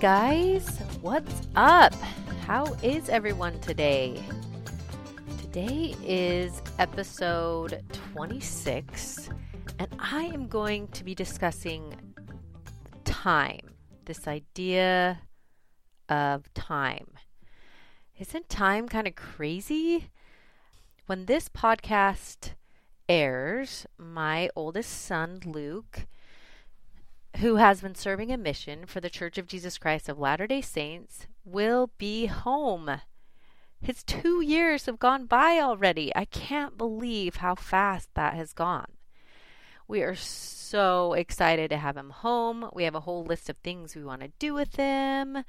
Guys, what's up? How is everyone today? Today is episode 26, and I am going to be discussing time. This idea of time. Isn't time kind of crazy? When this podcast airs, my oldest son, Luke, who has been serving a mission for the Church of Jesus Christ of Latter day Saints, will be home. His two years have gone by already. I can't believe how fast that has gone. We are so excited to have him home. We have a whole list of things we want to do with him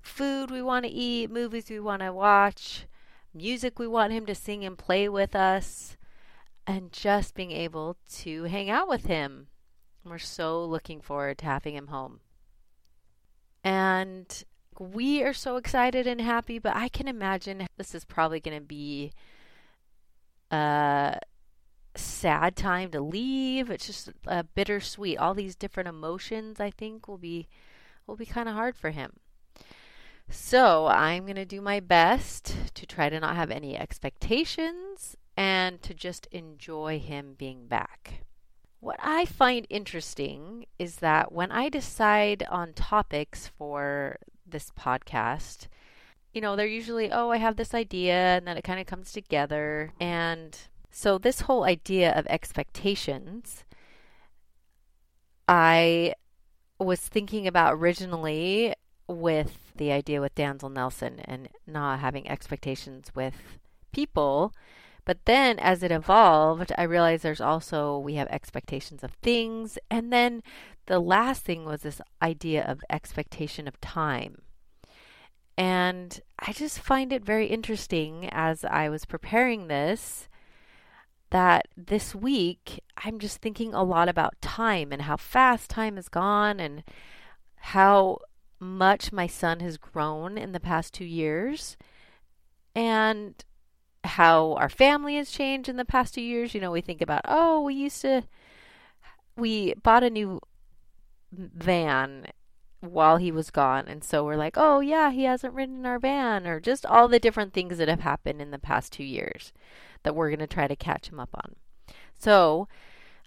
food we want to eat, movies we want to watch, music we want him to sing and play with us, and just being able to hang out with him we're so looking forward to having him home. And we are so excited and happy, but I can imagine this is probably going to be a sad time to leave. It's just a bittersweet. All these different emotions, I think, will be will be kind of hard for him. So I'm going to do my best to try to not have any expectations and to just enjoy him being back. What I find interesting is that when I decide on topics for this podcast, you know, they're usually, oh, I have this idea, and then it kind of comes together. And so, this whole idea of expectations, I was thinking about originally with the idea with Danzel Nelson and not having expectations with people but then as it evolved, I realized there's also, we have expectations of things. And then the last thing was this idea of expectation of time. And I just find it very interesting as I was preparing this that this week I'm just thinking a lot about time and how fast time has gone and how much my son has grown in the past two years. And how our family has changed in the past two years. You know, we think about, oh, we used to, we bought a new van while he was gone. And so we're like, oh, yeah, he hasn't ridden our van, or just all the different things that have happened in the past two years that we're going to try to catch him up on. So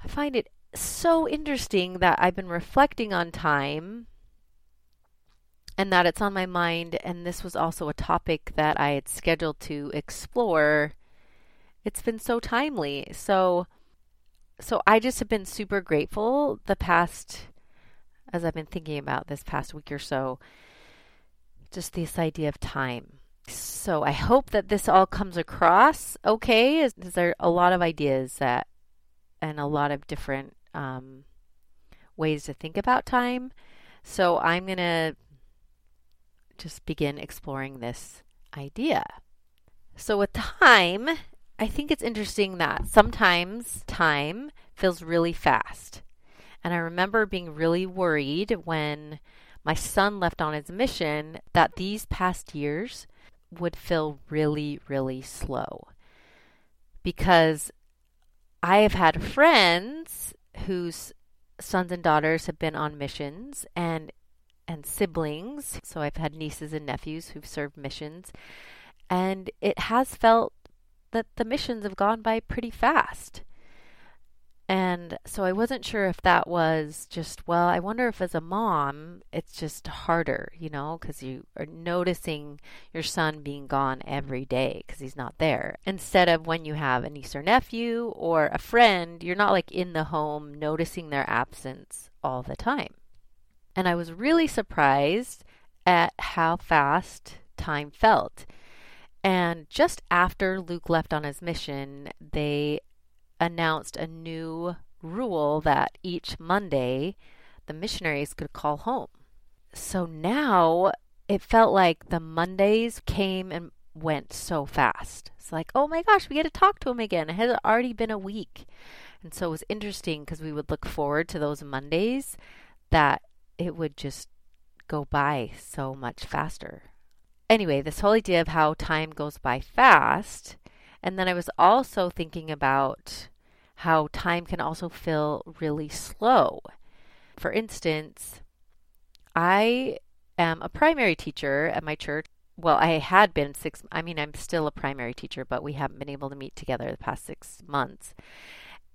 I find it so interesting that I've been reflecting on time and that it's on my mind. And this was also a topic that I had scheduled to explore. It's been so timely. So, so I just have been super grateful the past, as I've been thinking about this past week or so, just this idea of time. So I hope that this all comes across okay. Is, is there a lot of ideas that, and a lot of different um, ways to think about time? So I'm to just begin exploring this idea. So, with time, I think it's interesting that sometimes time feels really fast. And I remember being really worried when my son left on his mission that these past years would feel really, really slow. Because I have had friends whose sons and daughters have been on missions, and and siblings. So I've had nieces and nephews who've served missions. And it has felt that the missions have gone by pretty fast. And so I wasn't sure if that was just, well, I wonder if as a mom, it's just harder, you know, because you are noticing your son being gone every day because he's not there. Instead of when you have a niece or nephew or a friend, you're not like in the home noticing their absence all the time. And I was really surprised at how fast time felt. And just after Luke left on his mission, they announced a new rule that each Monday the missionaries could call home. So now it felt like the Mondays came and went so fast. It's like, oh my gosh, we get to talk to him again. It had already been a week. And so it was interesting because we would look forward to those Mondays that it would just go by so much faster. Anyway, this whole idea of how time goes by fast. And then I was also thinking about how time can also feel really slow. For instance, I am a primary teacher at my church. Well, I had been six, I mean, I'm still a primary teacher, but we haven't been able to meet together the past six months.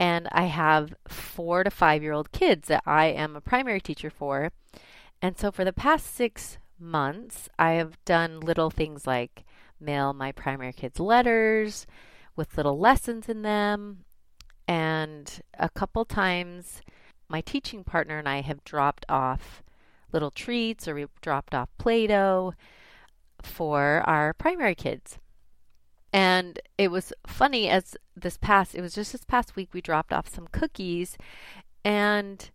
And I have four to five year old kids that I am a primary teacher for. And so for the past six months, I have done little things like mail my primary kids letters with little lessons in them. And a couple times, my teaching partner and I have dropped off little treats or we've dropped off Play Doh for our primary kids. And it was funny as this past, it was just this past week, we dropped off some cookies. And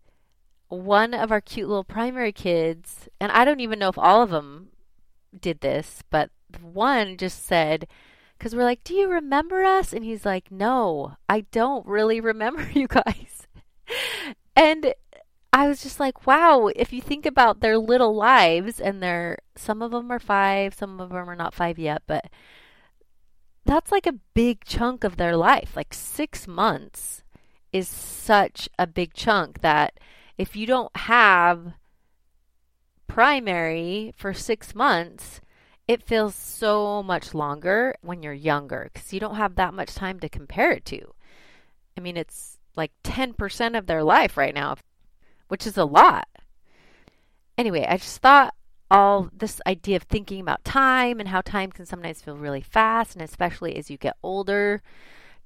one of our cute little primary kids, and I don't even know if all of them did this, but one just said, because we're like, Do you remember us? And he's like, No, I don't really remember you guys. and I was just like, wow, if you think about their little lives and they're some of them are 5, some of them are not 5 yet, but that's like a big chunk of their life. Like 6 months is such a big chunk that if you don't have primary for 6 months, it feels so much longer when you're younger because you don't have that much time to compare it to. I mean, it's like 10% of their life right now which is a lot. Anyway, I just thought all this idea of thinking about time and how time can sometimes feel really fast, and especially as you get older,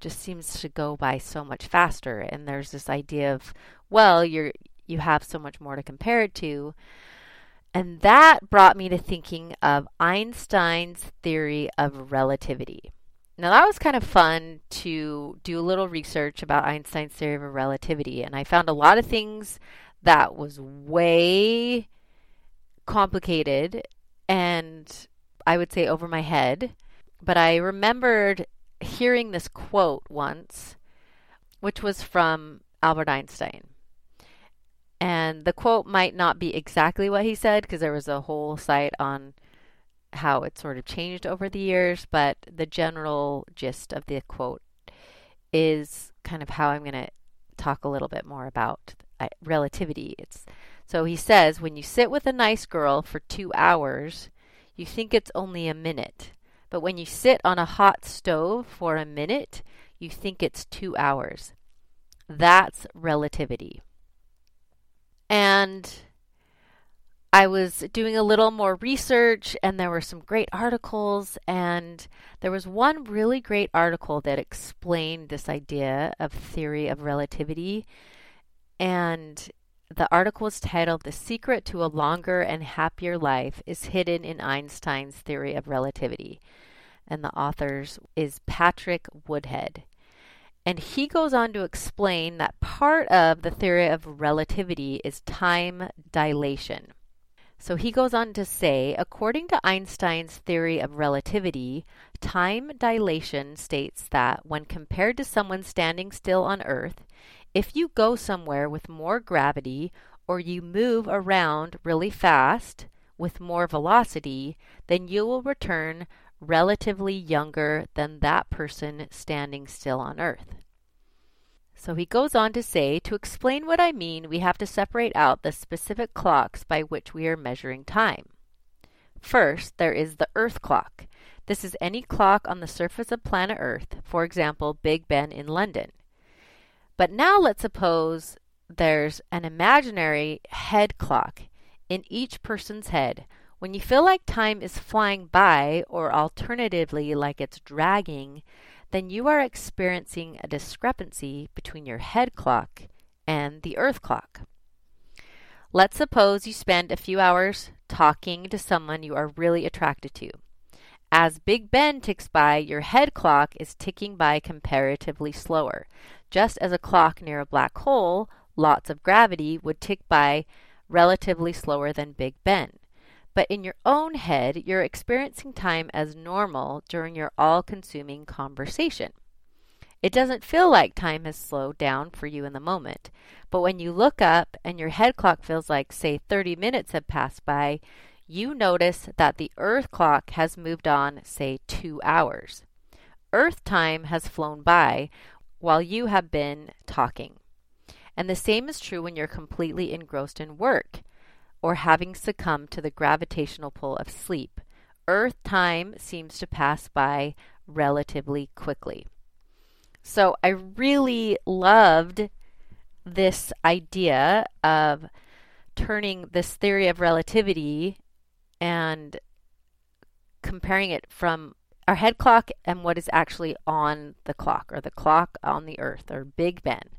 just seems to go by so much faster. And there's this idea of, well, you're you have so much more to compare it to. And that brought me to thinking of Einstein's theory of relativity. Now, that was kind of fun to do a little research about Einstein's theory of relativity, and I found a lot of things that was way complicated and I would say over my head. But I remembered hearing this quote once, which was from Albert Einstein. And the quote might not be exactly what he said because there was a whole site on how it sort of changed over the years, but the general gist of the quote is kind of how I'm going to talk a little bit more about relativity. It's so he says when you sit with a nice girl for 2 hours, you think it's only a minute. But when you sit on a hot stove for a minute, you think it's 2 hours. That's relativity. And I was doing a little more research and there were some great articles and there was one really great article that explained this idea of theory of relativity and the article is titled The Secret to a Longer and Happier Life is Hidden in Einstein's Theory of Relativity. And the author's is Patrick Woodhead. And he goes on to explain that part of the theory of relativity is time dilation. So he goes on to say, according to Einstein's theory of relativity, time dilation states that when compared to someone standing still on Earth, if you go somewhere with more gravity or you move around really fast with more velocity, then you will return relatively younger than that person standing still on Earth. So he goes on to say, to explain what I mean, we have to separate out the specific clocks by which we are measuring time. First, there is the Earth clock. This is any clock on the surface of planet Earth, for example, Big Ben in London. But now let's suppose there's an imaginary head clock in each person's head. When you feel like time is flying by, or alternatively, like it's dragging, then you are experiencing a discrepancy between your head clock and the earth clock. Let's suppose you spend a few hours talking to someone you are really attracted to. As Big Ben ticks by, your head clock is ticking by comparatively slower. Just as a clock near a black hole, lots of gravity, would tick by relatively slower than Big Ben. But in your own head, you're experiencing time as normal during your all consuming conversation. It doesn't feel like time has slowed down for you in the moment. But when you look up and your head clock feels like, say, 30 minutes have passed by, you notice that the Earth clock has moved on, say, two hours. Earth time has flown by while you have been talking. And the same is true when you're completely engrossed in work or having succumbed to the gravitational pull of sleep. Earth time seems to pass by relatively quickly. So I really loved this idea of turning this theory of relativity and comparing it from our head clock and what is actually on the clock or the clock on the earth or Big Ben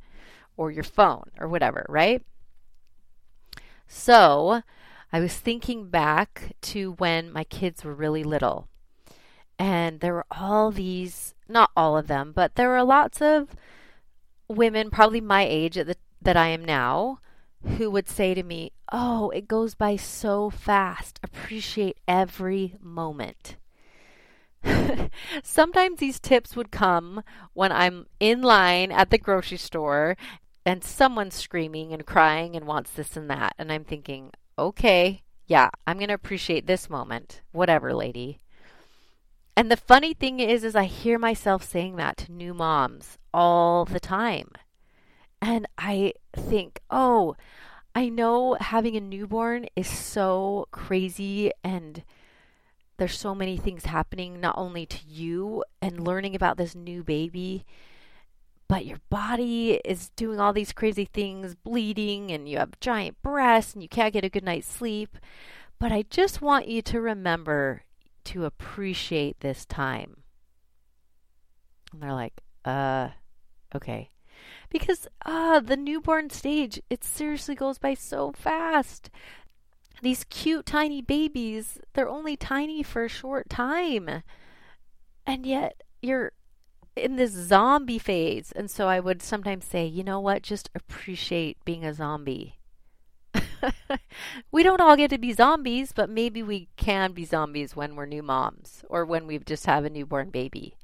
or your phone or whatever, right? So I was thinking back to when my kids were really little. And there were all these, not all of them, but there were lots of women, probably my age the, that I am now, who would say to me, Oh, it goes by so fast. Appreciate every moment. Sometimes these tips would come when I'm in line at the grocery store and someone's screaming and crying and wants this and that. And I'm thinking, okay, yeah, I'm going to appreciate this moment. Whatever, lady. And the funny thing is, is I hear myself saying that to new moms all the time. And I think, oh, I know having a newborn is so crazy and there's so many things happening not only to you and learning about this new baby but your body is doing all these crazy things, bleeding, and you have giant breasts, and you can't get a good night's sleep. But I just want you to remember to appreciate this time. And they're like, uh, okay. Because, ah, the newborn stage, it seriously goes by so fast. These cute tiny babies, they're only tiny for a short time. And yet, you're in this zombie phase. And so I would sometimes say, you know what, just appreciate being a zombie. we don't all get to be zombies, but maybe we can be zombies when we're new moms or when we just have a newborn baby.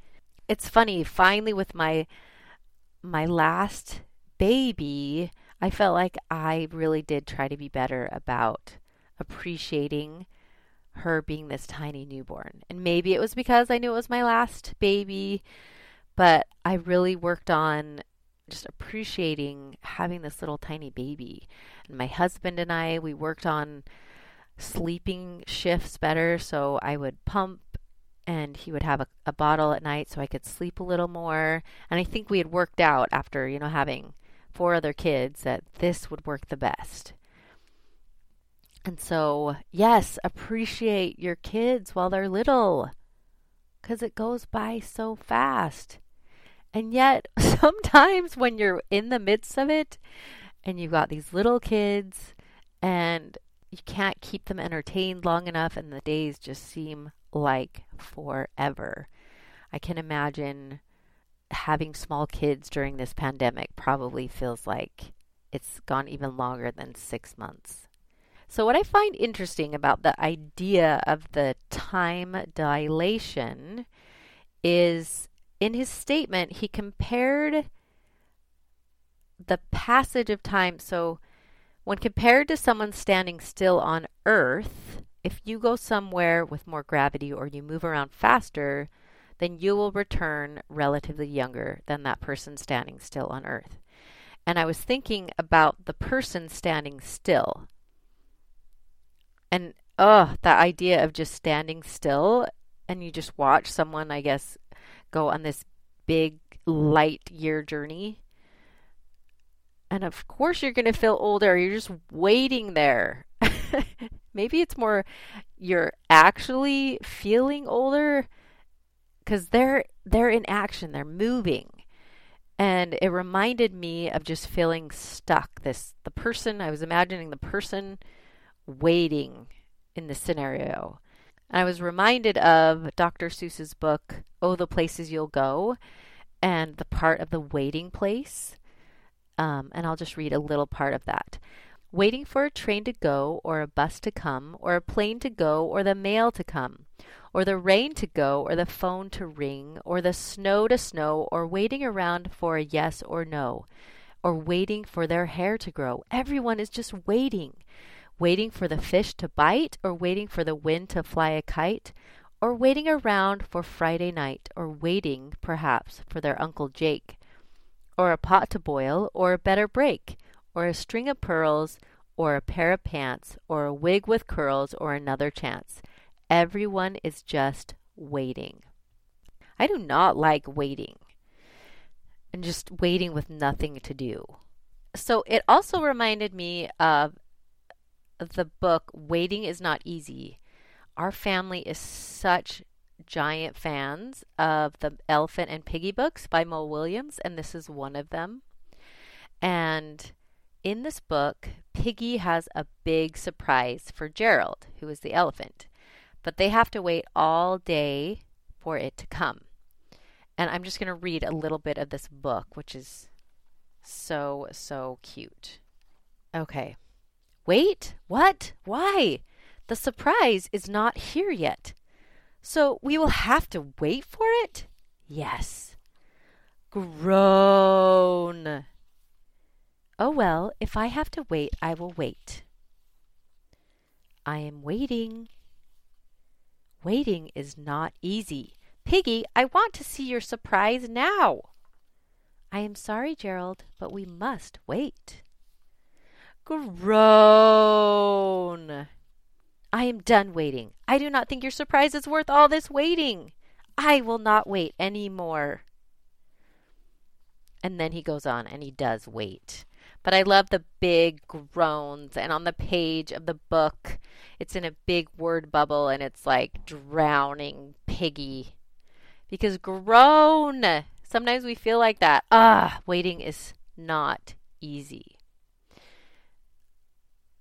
It's funny, finally with my my last baby, I felt like I really did try to be better about appreciating her being this tiny newborn. And maybe it was because I knew it was my last baby but I really worked on just appreciating having this little tiny baby. And my husband and I, we worked on sleeping shifts better. So I would pump and he would have a, a, bottle at night so I could sleep a little more. And I think we had worked out after, you know, having four other kids that this would work the best. And so, yes, appreciate your kids while they're little because it goes by so fast. And yet, sometimes when you're in the midst of it and you've got these little kids and you can't keep them entertained long enough, and the days just seem like forever. I can imagine having small kids during this pandemic probably feels like it's gone even longer than six months. So, what I find interesting about the idea of the time dilation is in his statement, he compared the passage of time. So, when compared to someone standing still on Earth, if you go somewhere with more gravity or you move around faster, then you will return relatively younger than that person standing still on Earth. And I was thinking about the person standing still. And oh, that idea of just standing still and you just watch someone, I guess, go on this big light year journey. And of course, you're going to feel older. You're just waiting there. Maybe it's more you're actually feeling older because they're they're in action. They're moving, and it reminded me of just feeling stuck. This the person I was imagining the person waiting in the scenario And I was reminded of Dr. Seuss's book, Oh, the Places You'll Go, and the part of the waiting place. Um, and I'll just read a little part of that. Waiting for a train to go, or a bus to come, or a plane to go, or the mail to come, or the rain to go, or the phone to ring, or the snow to snow, or waiting around for a yes or no, or waiting for their hair to grow. Everyone is just waiting waiting for the fish to bite, or waiting for the wind to fly a kite, or waiting around for Friday night, or waiting, perhaps, for their Uncle Jake, or a pot to boil, or a better break, or a string of pearls, or a pair of pants, or a wig with curls, or another chance. Everyone is just waiting. I do not like waiting and just waiting with nothing to do. So it also reminded me of the book Waiting is Not Easy. Our family is such giant fans of the Elephant and Piggy books by Mo Willems, and this is one of them. And in this book, Piggy has a big surprise for Gerald, who is the elephant, but they have to wait all day for it to come. And I'm just going to read a little bit of this book, which is so, so cute. Okay. Wait, what? Why? The surprise is not here yet. So we will have to wait for it? Yes. Groan. Oh well, if I have to wait, I will wait. I am waiting. Waiting is not easy. Piggy, I want to see your surprise now. I am sorry, Gerald, but we must wait. Groan. I am done waiting. I do not think your surprise is worth all this waiting. I will not wait any more. And then he goes on and he does wait. But I love the big groans. And on the page of the book, it's in a big word bubble and it's like drowning piggy. Because groan. Sometimes we feel like that. Ah, waiting is not easy.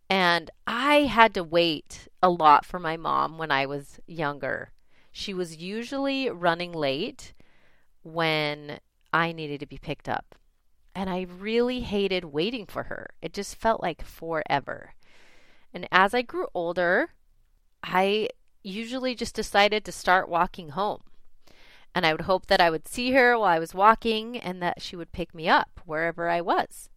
And I had to wait a lot for my mom when I was younger. She was usually running late when I needed to be picked up. And I really hated waiting for her. It just felt like forever. And as I grew older, I usually just decided to start walking home. And I would hope that I would see her while I was walking and that she would pick me up wherever I was.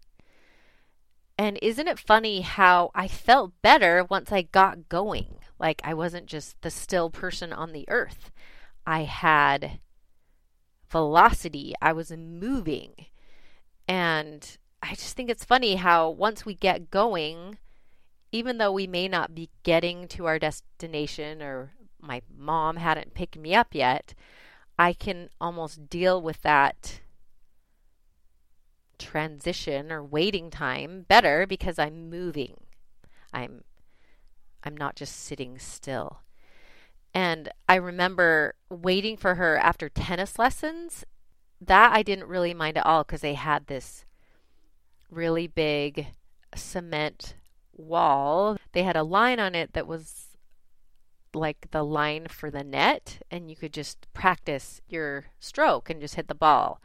And isn't it funny how I felt better once I got going? Like I wasn't just the still person on the earth. I had velocity, I was moving. And I just think it's funny how once we get going, even though we may not be getting to our destination or my mom hadn't picked me up yet, I can almost deal with that transition or waiting time better because I'm moving. I'm I'm not just sitting still. And I remember waiting for her after tennis lessons. That I didn't really mind at all because they had this really big cement wall. They had a line on it that was like the line for the net, and you could just practice your stroke and just hit the ball.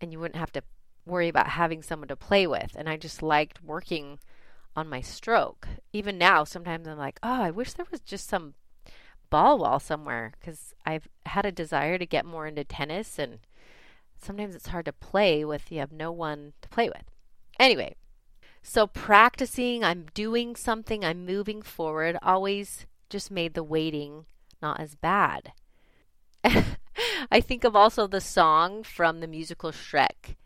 And you wouldn't have to worry about having someone to play with. And I just liked working on my stroke. Even now, sometimes I'm like, oh, I wish there was just some ball wall somewhere because I've had a desire to get more into tennis and sometimes it's hard to play with you have no one to play with. Anyway, so practicing, I'm doing something, I'm moving forward, always just made the waiting not as bad. I think of also the song from the musical Shrek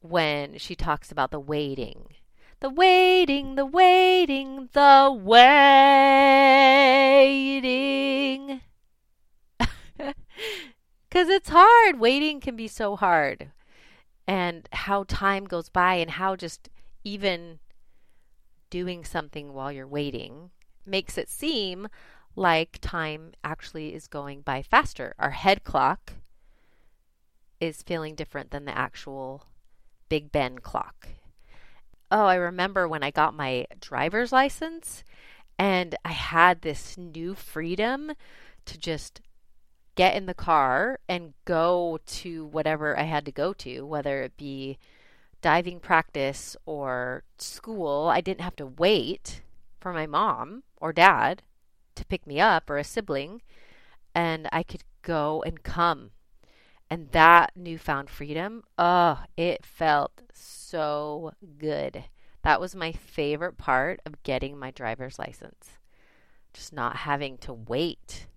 when she talks about the waiting. The waiting, the waiting, the waiting. Because it's hard. Waiting can be so hard. And how time goes by, and how just even doing something while you're waiting makes it seem like time actually is going by faster. Our head clock is feeling different than the actual Big Ben clock. Oh, I remember when I got my driver's license And I had this new freedom to just get in the car and go to whatever I had to go to, whether it be diving practice or school. I didn't have to wait for my mom or dad to pick me up or a sibling, and I could go and come. And that newfound freedom, oh, it felt so good. That was my favorite part of getting my driver's license. Just not having to wait.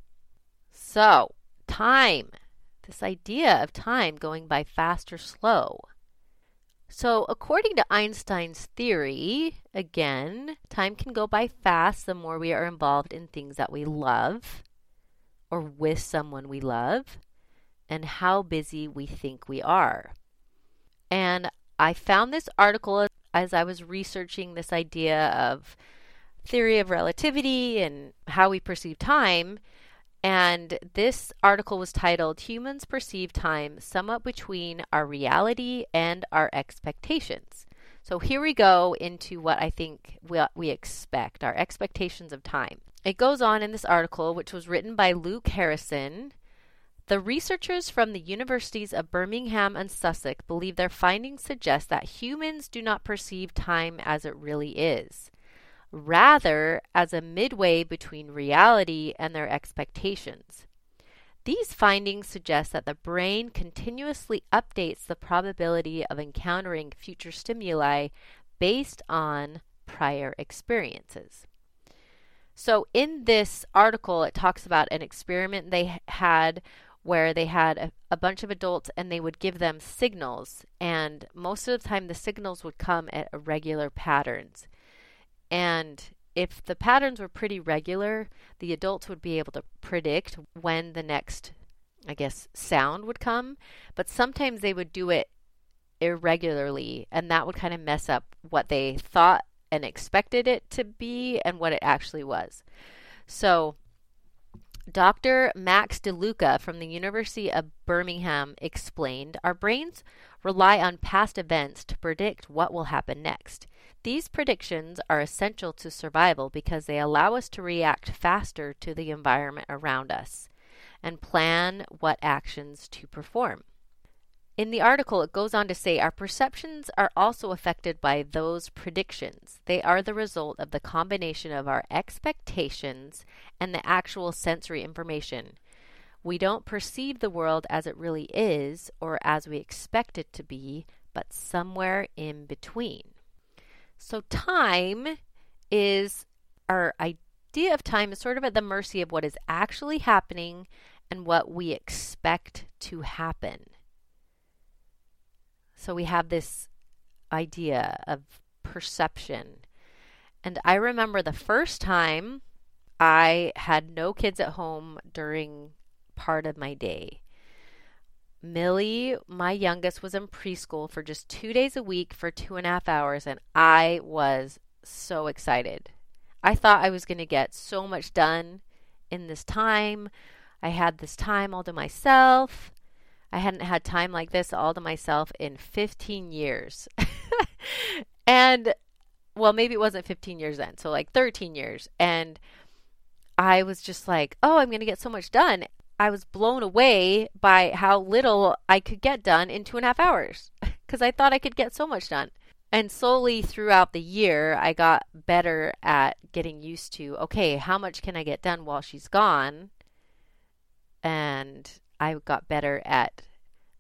So, time. This idea of time going by fast or slow. So, according to Einstein's theory, again, time can go by fast the more we are involved in things that we love or with someone we love and how busy we think we are. And I found this article as I was researching this idea of theory of relativity and how we perceive time. And this article was titled Humans Perceive Time Somewhat Between Our Reality and Our Expectations. So here we go into what I think we, we expect, our expectations of time. It goes on in this article, which was written by Luke Harrison. The researchers from the universities of Birmingham and Sussex believe their findings suggest that humans do not perceive time as it really is rather as a midway between reality and their expectations. These findings suggest that the brain continuously updates the probability of encountering future stimuli based on prior experiences. So, in this article, it talks about an experiment they had where they had a, a, bunch of adults and they would give them signals, and most of the time the signals would come at irregular patterns. And if the patterns were pretty regular, the adults would be able to predict when the next, I guess, sound would come. But sometimes they would do it irregularly, and that would kind of mess up what they thought and expected it to be and what it actually was. So, Dr. Max Di Luca from the University of Birmingham explained Our brains rely on past events to predict what will happen next. These predictions are essential to survival because they allow us to react faster to the environment around us and plan what actions to perform. In the article, it goes on to say our perceptions are also affected by those predictions. They are the result of the combination of our expectations and the actual sensory information. We don't perceive the world as it really is or as we expect it to be, but somewhere in between. So, time is our idea of time is sort of at the mercy of what is actually happening and what we expect to happen. So, we have this idea of perception. And I remember the first time I had no kids at home during part of my day. Millie, my youngest, was in preschool for just two days a week for two and a half hours, and I was so excited. I thought I was going to get so much done in this time. I had this time all to myself. I hadn't had time like this all to myself in 15 years. and, well, maybe it wasn't 15 years then, so like 13 years. And I was just like, oh, I'm going to get so much done. I was blown away by how little I could get done in two and a half hours because I thought I could get so much done. And slowly throughout the year, I got better at getting used to okay, how much can I get done while she's gone? And I got better at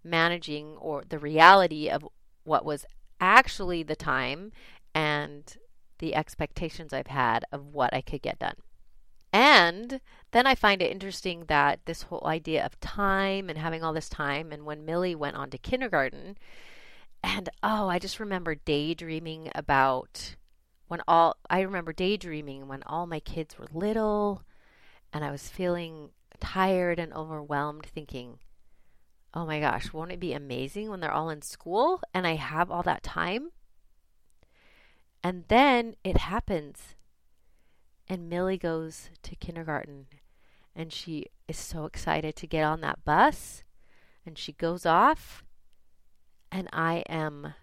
managing or the reality of what was actually the time and the expectations I've had of what I could get done. And then I find it interesting that this whole idea of time and having all this time, and when Millie went on to kindergarten, and oh, I just remember daydreaming about when all, I remember daydreaming when all my kids were little and I was feeling tired and overwhelmed, thinking, oh my gosh, won't it be amazing when they're all in school and I have all that time? And then it happens and Millie goes to kindergarten and she is so excited to get on that bus and she goes off and I am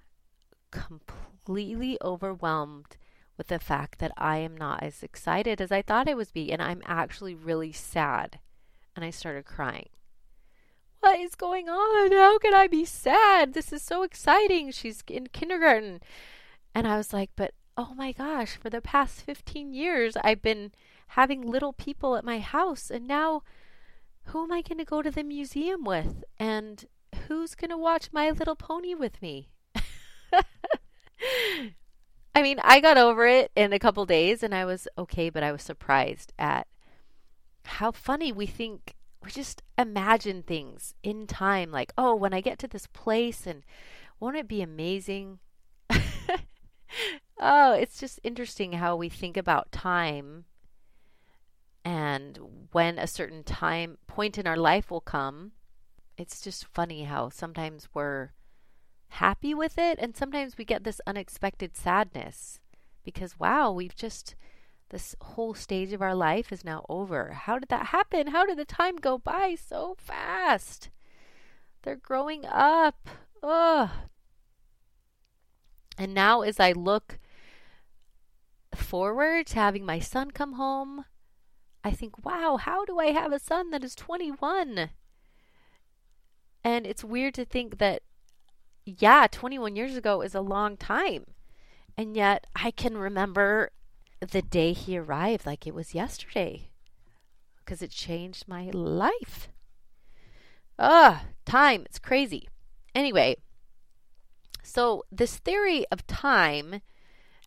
completely overwhelmed with the fact that I am not as excited as I thought I was be and I'm actually really sad. And I started crying. What is going on? How can I be sad? This is so exciting. She's in kindergarten. And I was like, but oh my gosh, for the past 15 years, I've been having little people at my house. And now, who am I going to go to the museum with? And who's going to watch My Little Pony with me? I mean, I got over it in a couple days and I was okay, but I was surprised at how funny we think we just imagine things in time like, oh, when I get to this place and won't it be amazing? oh, it's just interesting how we think about time and when a certain time point in our life will come. It's just funny how sometimes we're happy with it and sometimes we get this unexpected sadness because wow, we've just this whole stage of our life is now over. How did that happen? How did the time go by so fast? They're growing up. Ugh. And now, as I look forward to having my son come home, I think, wow, how do I have a son that is 21? And it's weird to think that, yeah, 21 years ago is a long time. And yet I can remember the day he arrived like it was yesterday because it changed my life. Ah, time, it's crazy. Anyway, so this theory of time,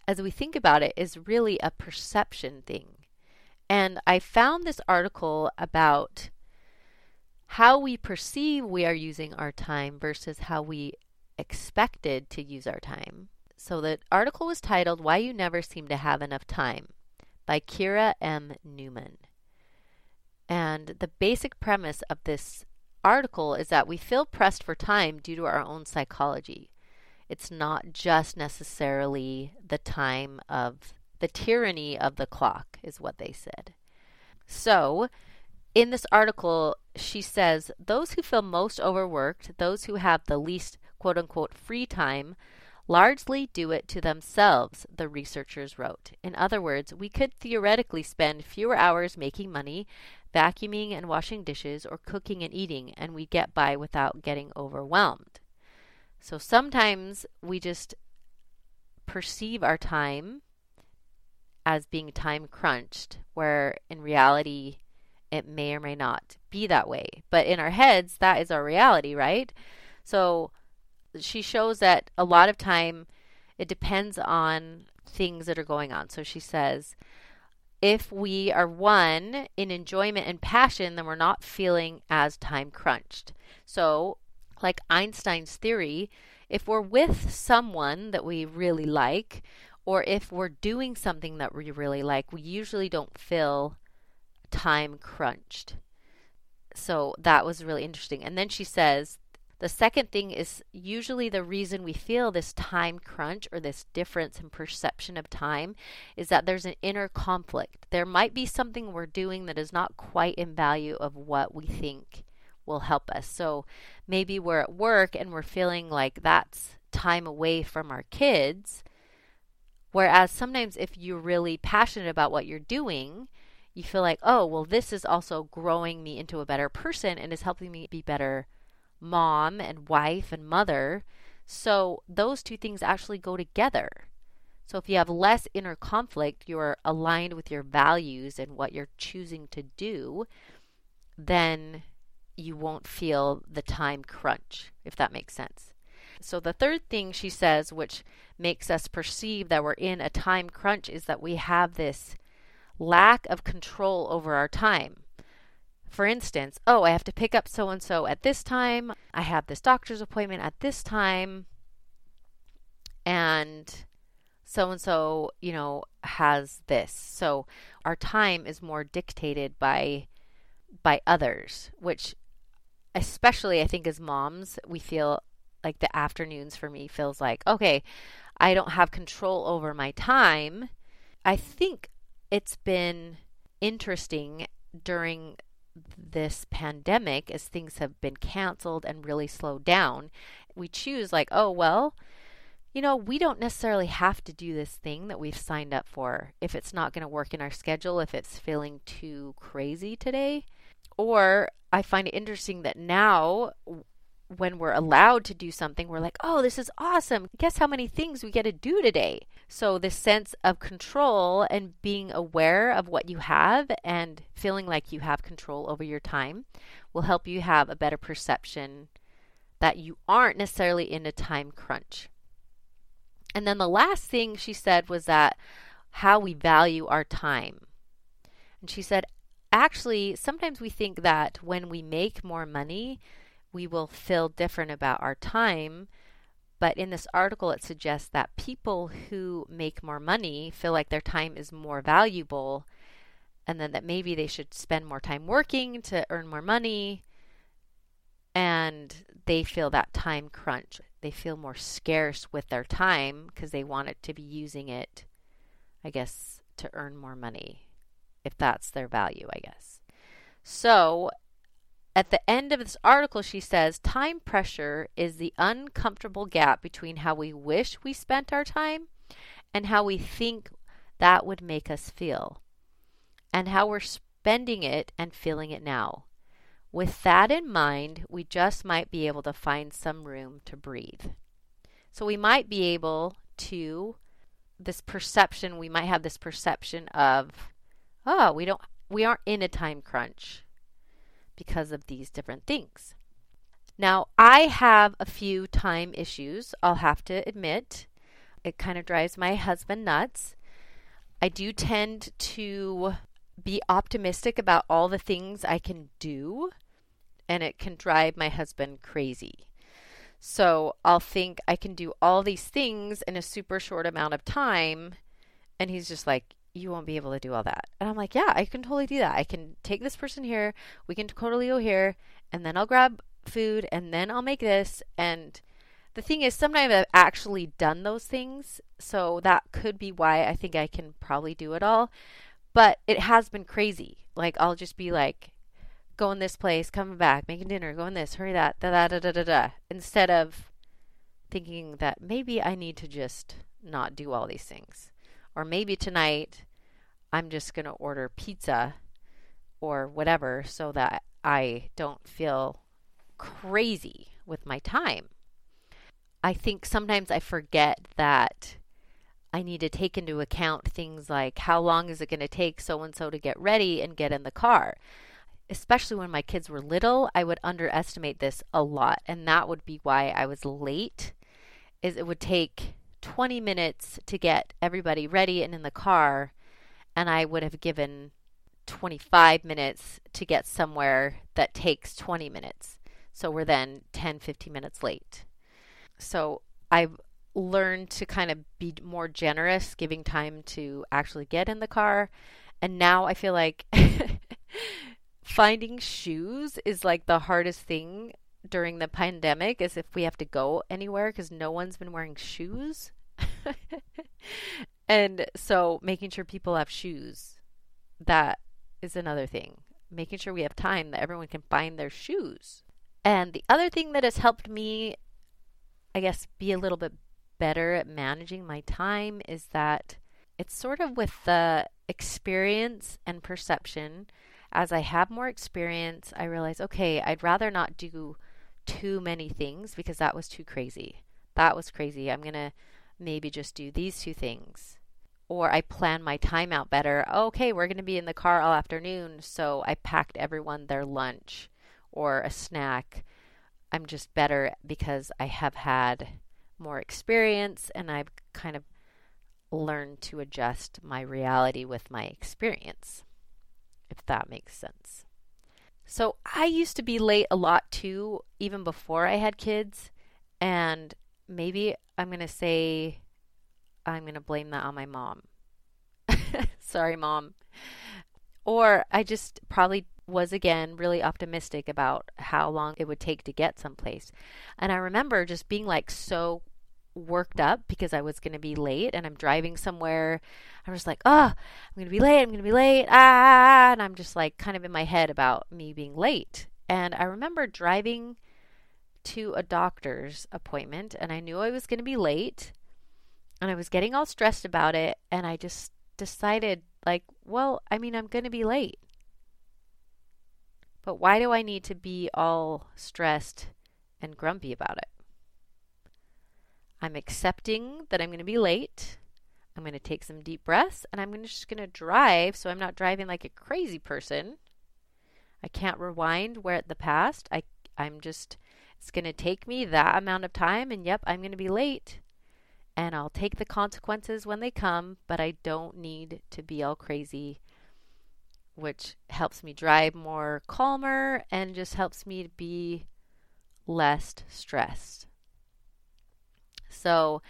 as we think about it, is really a perception thing. And I found this article about how we perceive we are using our time versus how we expected to use our time. So the article was titled Why You Never Seem to Have Enough Time by Kira M. Newman. And the basic premise of this article is that we feel pressed for time due to our own psychology. It's not just necessarily the time of the tyranny of the clock, is what they said. So, in this article, she says those who feel most overworked, those who have the least quote unquote free time, largely do it to themselves, the researchers wrote. In other words, we could theoretically spend fewer hours making money, vacuuming and washing dishes, or cooking and eating, and we get by without getting overwhelmed. So sometimes we just perceive our time as being time crunched, where in reality, it may or may not be that way. But in our heads, that is our reality, right? So she shows that a lot of time it depends on things that are going on. So she says, if we are one in enjoyment and passion, then we're not feeling as time crunched. So, like Einstein's theory, if we're with someone that we really like, or if we're doing something that we really like, we usually don't feel time crunched. So that was really interesting. And then she says the second thing is usually the reason we feel this time crunch or this difference in perception of time is that there's an inner conflict. There might be something we're doing that is not quite in value of what we think will help us. So maybe we're at work and we're feeling like that's time away from our kids. Whereas sometimes if you're really passionate about what you're doing, you feel like, oh, well, this is also growing me into a better person and is helping me be better mom and wife and mother. So those two things actually go together. So if you have less inner conflict, you're aligned with your values and what you're choosing to do, then you won't feel the time crunch, if that makes sense. So the third thing she says, which makes us perceive that we're in a time crunch, is that we have this lack of control over our time. For instance, oh, I have to pick up so and so at this time. I have this doctor's appointment at this time. And so and so, you know, has this. So our time is more dictated by by others, which especially I think as moms, we feel like the afternoons for me feels like, okay, I don't have control over my time. I think it's been interesting during this pandemic, as things have been canceled and really slowed down, we choose, like, oh, well, you know, we don't necessarily have to do this thing that we've signed up for if it's not going to work in our schedule, if it's feeling too crazy today. Or I find it interesting that now, when we're allowed to do something, we're like, oh, this is awesome. Guess how many things we get to do today? So, this sense of control and being aware of what you have and feeling like you have control over your time will help you have a better perception that you aren't necessarily in a time crunch. And then the last thing she said was that how we value our time. And she said, actually, sometimes we think that when we make more money, we will feel different about our time. But in this article, it suggests that people who make more money feel like their time is more valuable, and then that maybe they should spend more time working to earn more money. And they feel that time crunch they feel more scarce with their time because they want it to be using it, I guess, to earn more money, if that's their value, I guess. So, at the end of this article, she says time pressure is the uncomfortable gap between how we wish we spent our time and how we think that would make us feel, and how we're spending it and feeling it now. With that in mind, we just might be able to find some room to breathe. So we might be able to this perception, we might have this perception of oh, we don't we aren't in a time crunch because of these different things. Now, I have a few time issues, I'll have to admit. It kind of drives my husband nuts. I do tend to be optimistic about all the things I can do, and it can drive my husband crazy. So I'll think I can do all these things in a super short amount of time, and he's just like, you won't be able to do all that. And I'm like, yeah, I can totally do that. I can take this person here, we can totally go here, and then I'll grab food, and then I'll make this. And the thing is, sometimes I've actually done those things, so that could be why I think I can probably do it all but it has been crazy. Like I'll just be like going this place, coming back, making dinner, going this, hurry that, da da da da da da. Instead of thinking that maybe I need to just not do all these things. Or maybe tonight I'm just going to order pizza or whatever so that I don't feel crazy with my time. I think sometimes I forget that I need to take into account things like how long is it going to take so and so to get ready and get in the car. Especially when my kids were little, I would underestimate this a lot, and that would be why I was late. Is it would take 20 minutes to get everybody ready and in the car, and I would have given 25 minutes to get somewhere that takes 20 minutes. So we're then 10, 15 minutes late. So I've learned to kind of be more generous, giving time to actually get in the car. And now I feel like finding shoes is like the hardest thing during the pandemic is if we have to go anywhere because no one's been wearing shoes. and so making sure people have shoes, that is another thing. Making sure we have time that everyone can find their shoes. And the other thing that has helped me, I guess, be a little bit better at managing my time is that it's sort of with the experience and perception. As I have more experience, I realize, okay, I'd rather not do too many things because that was too crazy. That was crazy. I'm going to maybe just do these two things. Or I plan my time out better. Okay, we're going to be in the car all afternoon, so I packed everyone their lunch or a snack. I'm just better because I have had more experience and I've kind of learned to adjust my reality with my experience, if that makes sense. So I used to be late a lot too, even before I had kids. And maybe I'm going to say I'm going to blame that on my mom. Sorry, mom. Or I just probably was again really optimistic about how long it would take to get someplace. And I remember just being like so worked up because I was going to be late and I'm driving somewhere. I'm just like, oh, I'm going to be late. I'm going to be late. Ah, ah, ah, ah, and I'm just like kind of in my head about me being late. And I remember driving to a doctor's appointment and I knew I was going to be late. And I was getting all stressed about it. And I just decided, like, well, I mean, I'm going to be late. But why do I need to be all stressed and grumpy about it? I'm accepting that I'm going to be late. I'm going to take some deep breaths and I'm just going to drive so I'm not driving like a crazy person. I can't rewind where at the past. I I'm just it's going to take me that amount of time and yep, I'm going to be late. And I'll take the consequences when they come, but I don't need to be all crazy which helps me drive more calmer and just helps me to be less stressed. So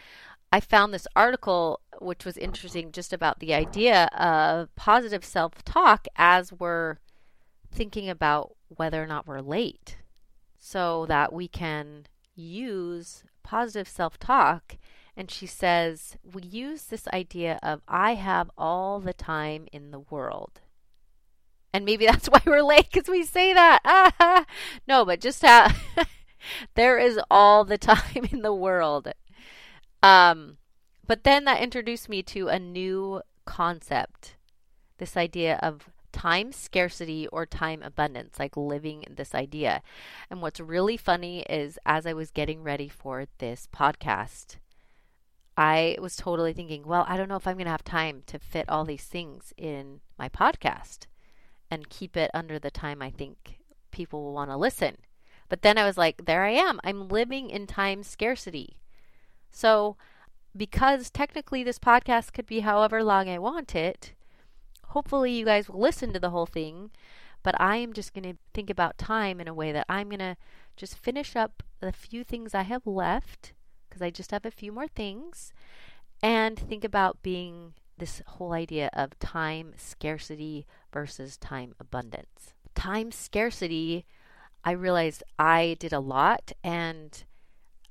I found this article which was interesting just about the idea of positive self talk as we're thinking about whether or not we're late so that we can use positive self talk. And she says, we use this idea of I have all the time in the world. And maybe that's why we're late because we say that. no, but just how there is all the time in the world. Um, but then that introduced me to a new concept this idea of time scarcity or time abundance, like living this idea. And what's really funny is as I was getting ready for this podcast, I was totally thinking, well, I don't know if I'm going to have time to fit all these things in my podcast and keep it under the time I think people will want to listen. But then I was like, there I am. I'm living in time scarcity. So, because technically this podcast could be however long I want it, hopefully you guys will listen to the whole thing. But I am just going to think about time in a way that I'm going to just finish up the few things I have left, because I just have a few more things, and think about being this whole idea of time scarcity versus time abundance. Time scarcity, I realized I did a lot and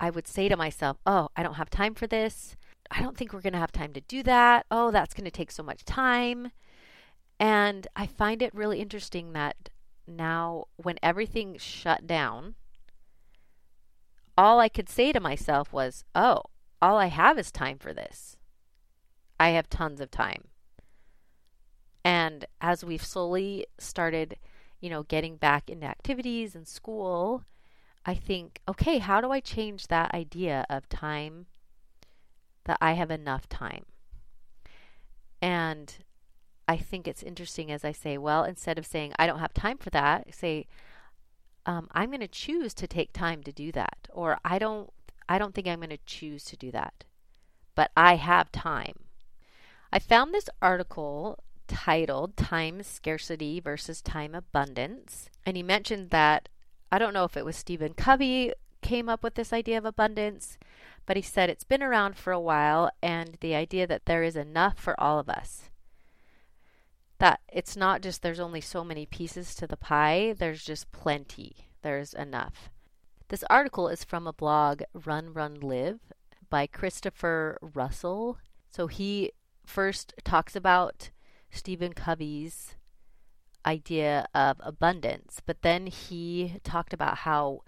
I would say to myself, oh, I don't have time for this. I don't think we're going to have time to do that. Oh, that's going to take so much time. And I find it really interesting that now, when everything shut down, all I could say to myself was, oh, all I have is time for this. I have tons of time. And as we've slowly started, you know, getting back into activities and school, I think, okay, how do I change that idea of time that I have enough time? And I think it's interesting as I say, well, instead of saying, I don't have time for that, say, um, I'm going to choose to take time to do that. Or I don't, I don't think I'm going to choose to do that, but I have time. I found this article titled Time Scarcity versus Time Abundance. And he mentioned that, I don't know if it was Stephen Covey came up with this idea of abundance, but he said it's been around for a while and the idea that there is enough for all of us. That it's not just there's only so many pieces to the pie, there's just plenty. There's enough. This article is from a blog, Run, Run, Live, by Christopher Russell. So he first talks about Stephen Covey's idea of abundance, but then he talked about how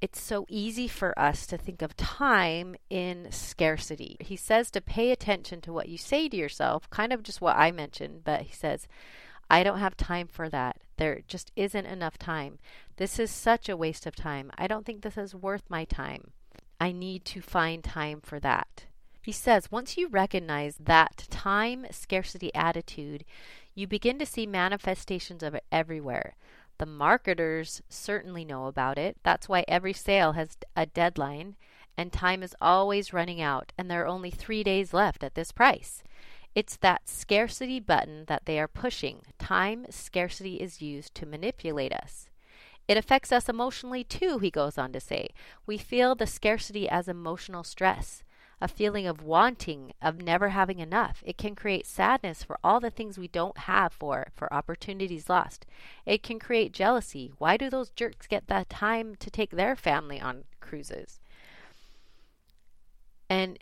it's so easy for us to think of time in scarcity. He says to pay attention to what you say to yourself, kind of just what I mentioned, but he says, I don't have time for that. There just isn't enough time. This is such a waste of time. I don't think this is worth my time. I need to find time for that. He says once you recognize that time scarcity attitude, you begin to see manifestations of it everywhere. The marketers certainly know about it. That's why every sale has a deadline and time is always running out, and there are only three days left at this price. It's that scarcity button that they are pushing. Time scarcity is used to manipulate us. It affects us emotionally too, he goes on to say. We feel the scarcity as emotional stress a feeling of wanting, of never having enough. It can create sadness for all the things we don't have for, for opportunities lost. It can create jealousy. Why do those jerks get the time to take their family on cruises? And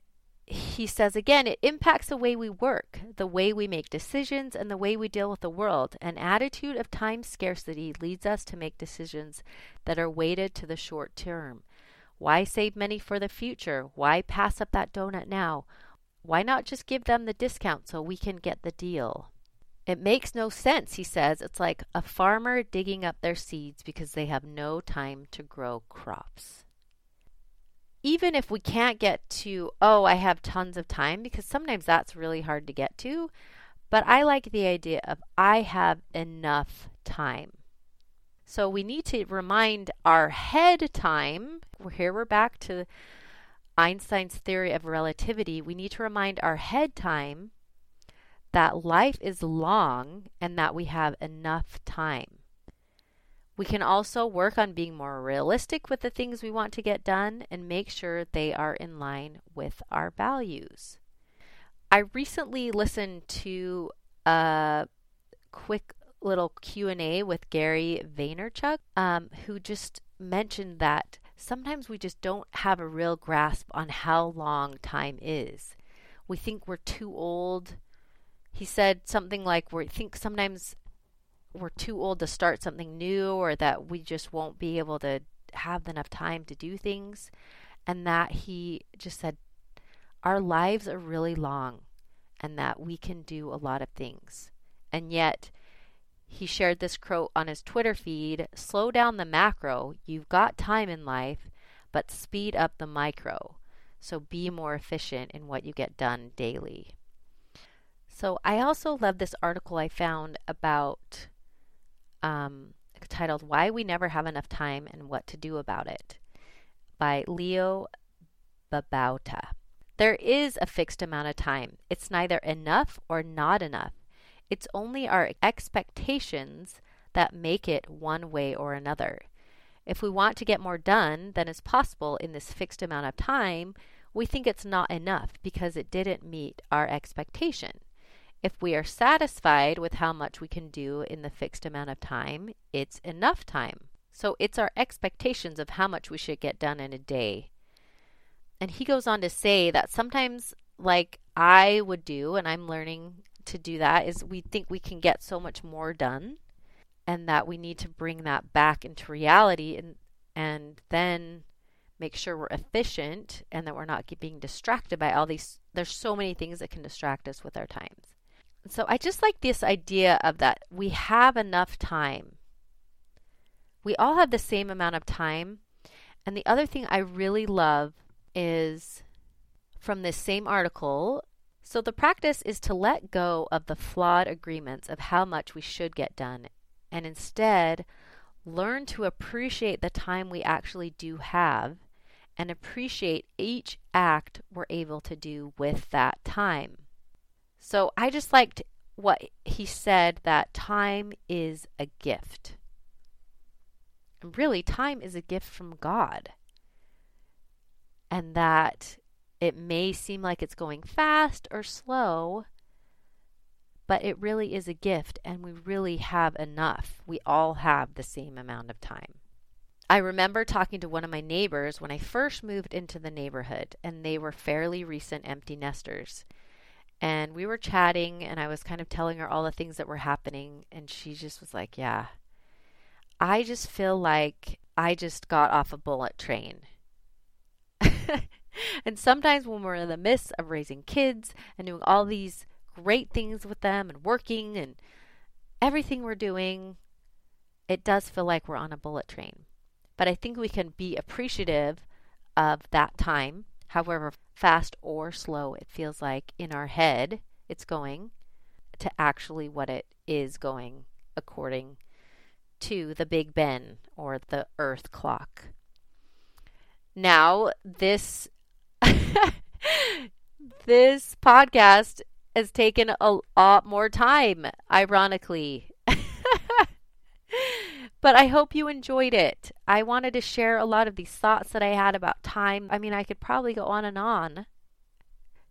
he says again, it impacts the way we work, the way we make decisions, and the way we deal with the world. An attitude of time scarcity leads us to make decisions that are weighted to the short term. Why save money for the future? Why pass up that donut now? Why not just give them the discount so we can get the deal? It makes no sense, he says. It's like a farmer digging up their seeds because they have no time to grow crops. Even if we can't get to, oh, I have tons of time, because sometimes that's really hard to get to, but I like the idea of I have enough time. So we need to remind our head time. Here we're back to Einstein's theory of relativity. We need to remind our head time that life is long and that we have enough time. We can also work on being more realistic with the things we want to get done and make sure they are in line with our values. I recently listened to a quick little Q&A with Gary Vaynerchuk um, who just mentioned that sometimes we just don't have a real grasp on how long time is. We think we're too old. He said something like we think sometimes we're too old to start something new or that we just won't be able to have enough time to do things and that he just said our lives are really long and that we can do a lot of things. And yet, he shared this quote on his Twitter feed slow down the macro, you've got time in life, but speed up the micro. So be more efficient in what you get done daily. So I also love this article I found about um, titled Why We Never Have Enough Time and What to Do About It by Leo Babauta. There is a fixed amount of time. It's neither enough or not enough. It's only our expectations that make it one way or another. If we want to get more done than is possible in this fixed amount of time, we think it's not enough because it didn't meet our expectation. If we are satisfied with how much we can do in the fixed amount of time, it's enough time. So it's our expectations of how much we should get done in a day and he goes on to say that sometimes like I would do and I'm learning to do that is we think we can get so much more done and that we need to bring that back into reality and and then make sure we're efficient and that we're not being distracted by all these there's so many things that can distract us with our times. So I just like this idea of that we have enough time. We all have the same amount of time. And the other thing I really love is from this same article. So, the practice is to let go of the flawed agreements of how much we should get done and instead learn to appreciate the time we actually do have and appreciate each act we're able to do with that time. So, I just liked what he said that time is a gift. And really, time is a gift from God and that it may seem like it's going fast or slow, but it really is a gift, and we really have enough. We all have the same amount of time. I remember talking to one of my neighbors when I first moved into the neighborhood, and they were fairly recent empty nesters. And we were chatting, and I was kind of telling her all the things that were happening, and she just was like, Yeah, I just feel like I just got off a bullet train and sometimes when we're in the midst of raising kids and doing all these great things with them and working and everything we're doing, it does feel like we're on a bullet train. But I think we can be appreciative of that time, however fast or slow it feels like in our head it's going, to actually what it is going according to the Big Ben or the Earth clock. Now, this this podcast has taken a lot more time, ironically. but I hope you enjoyed it. I wanted to share a lot of these thoughts that I had about time. I mean, I could probably go on and on,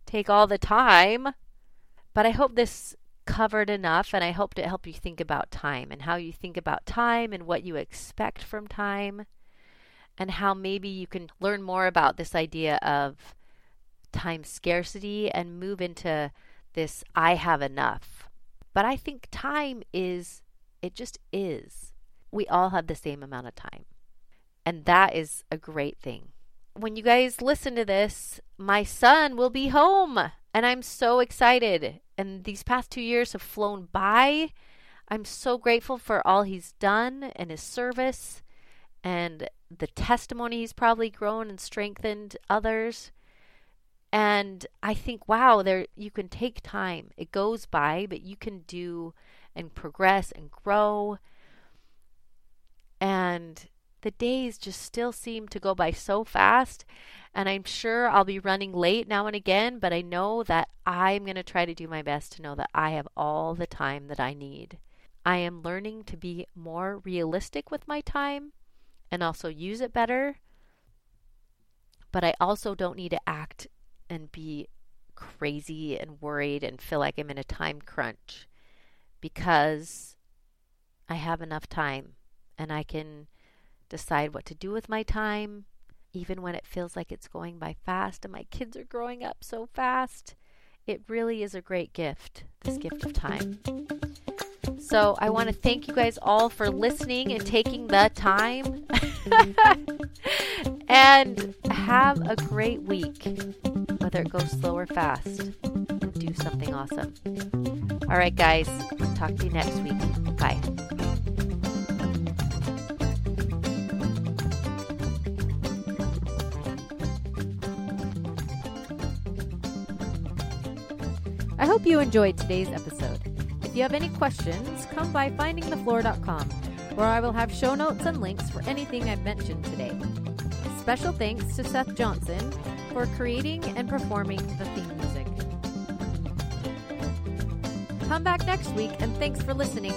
take all the time, but I hope this covered enough and I hope to help you think about time and how you think about time and what you expect from time and how maybe you can learn more about this idea of time scarcity and move into this I have enough. But I think time is, it just is. We all have the same amount of time. And that is a great thing. When you guys listen to this, my son will be home And I'm so excited. And these past two years have flown by. I'm so grateful for all he's done and his service and the testimony he's probably grown and strengthened others. And I think, wow, there you can take time. It goes by, but you can do and progress and grow. And the days just still seem to go by so fast. And I'm sure I'll be running late now and again, but I know that I'm going to try to do my best to know that I have all the time that I need. I am learning to be more realistic with my time and also use it better. But I also don't need to act and be crazy and worried and feel like I'm in a time crunch because I have enough time and I can decide what to do with my time, even when it feels like it's going by fast and my kids are growing up so fast. It really is a great gift, this gift of time. So I want to thank you guys all for listening and taking the time. and have a great week, whether it goes slow or fast. And do something awesome. All right, guys. Talk to you next week. Bye. I hope you enjoyed today's episode. If you have any questions, come by findingthefloor.com, where I will have show notes and links for anything I've mentioned today. Special thanks to Seth Johnson for creating and performing the theme music. Come back next week, and thanks for listening.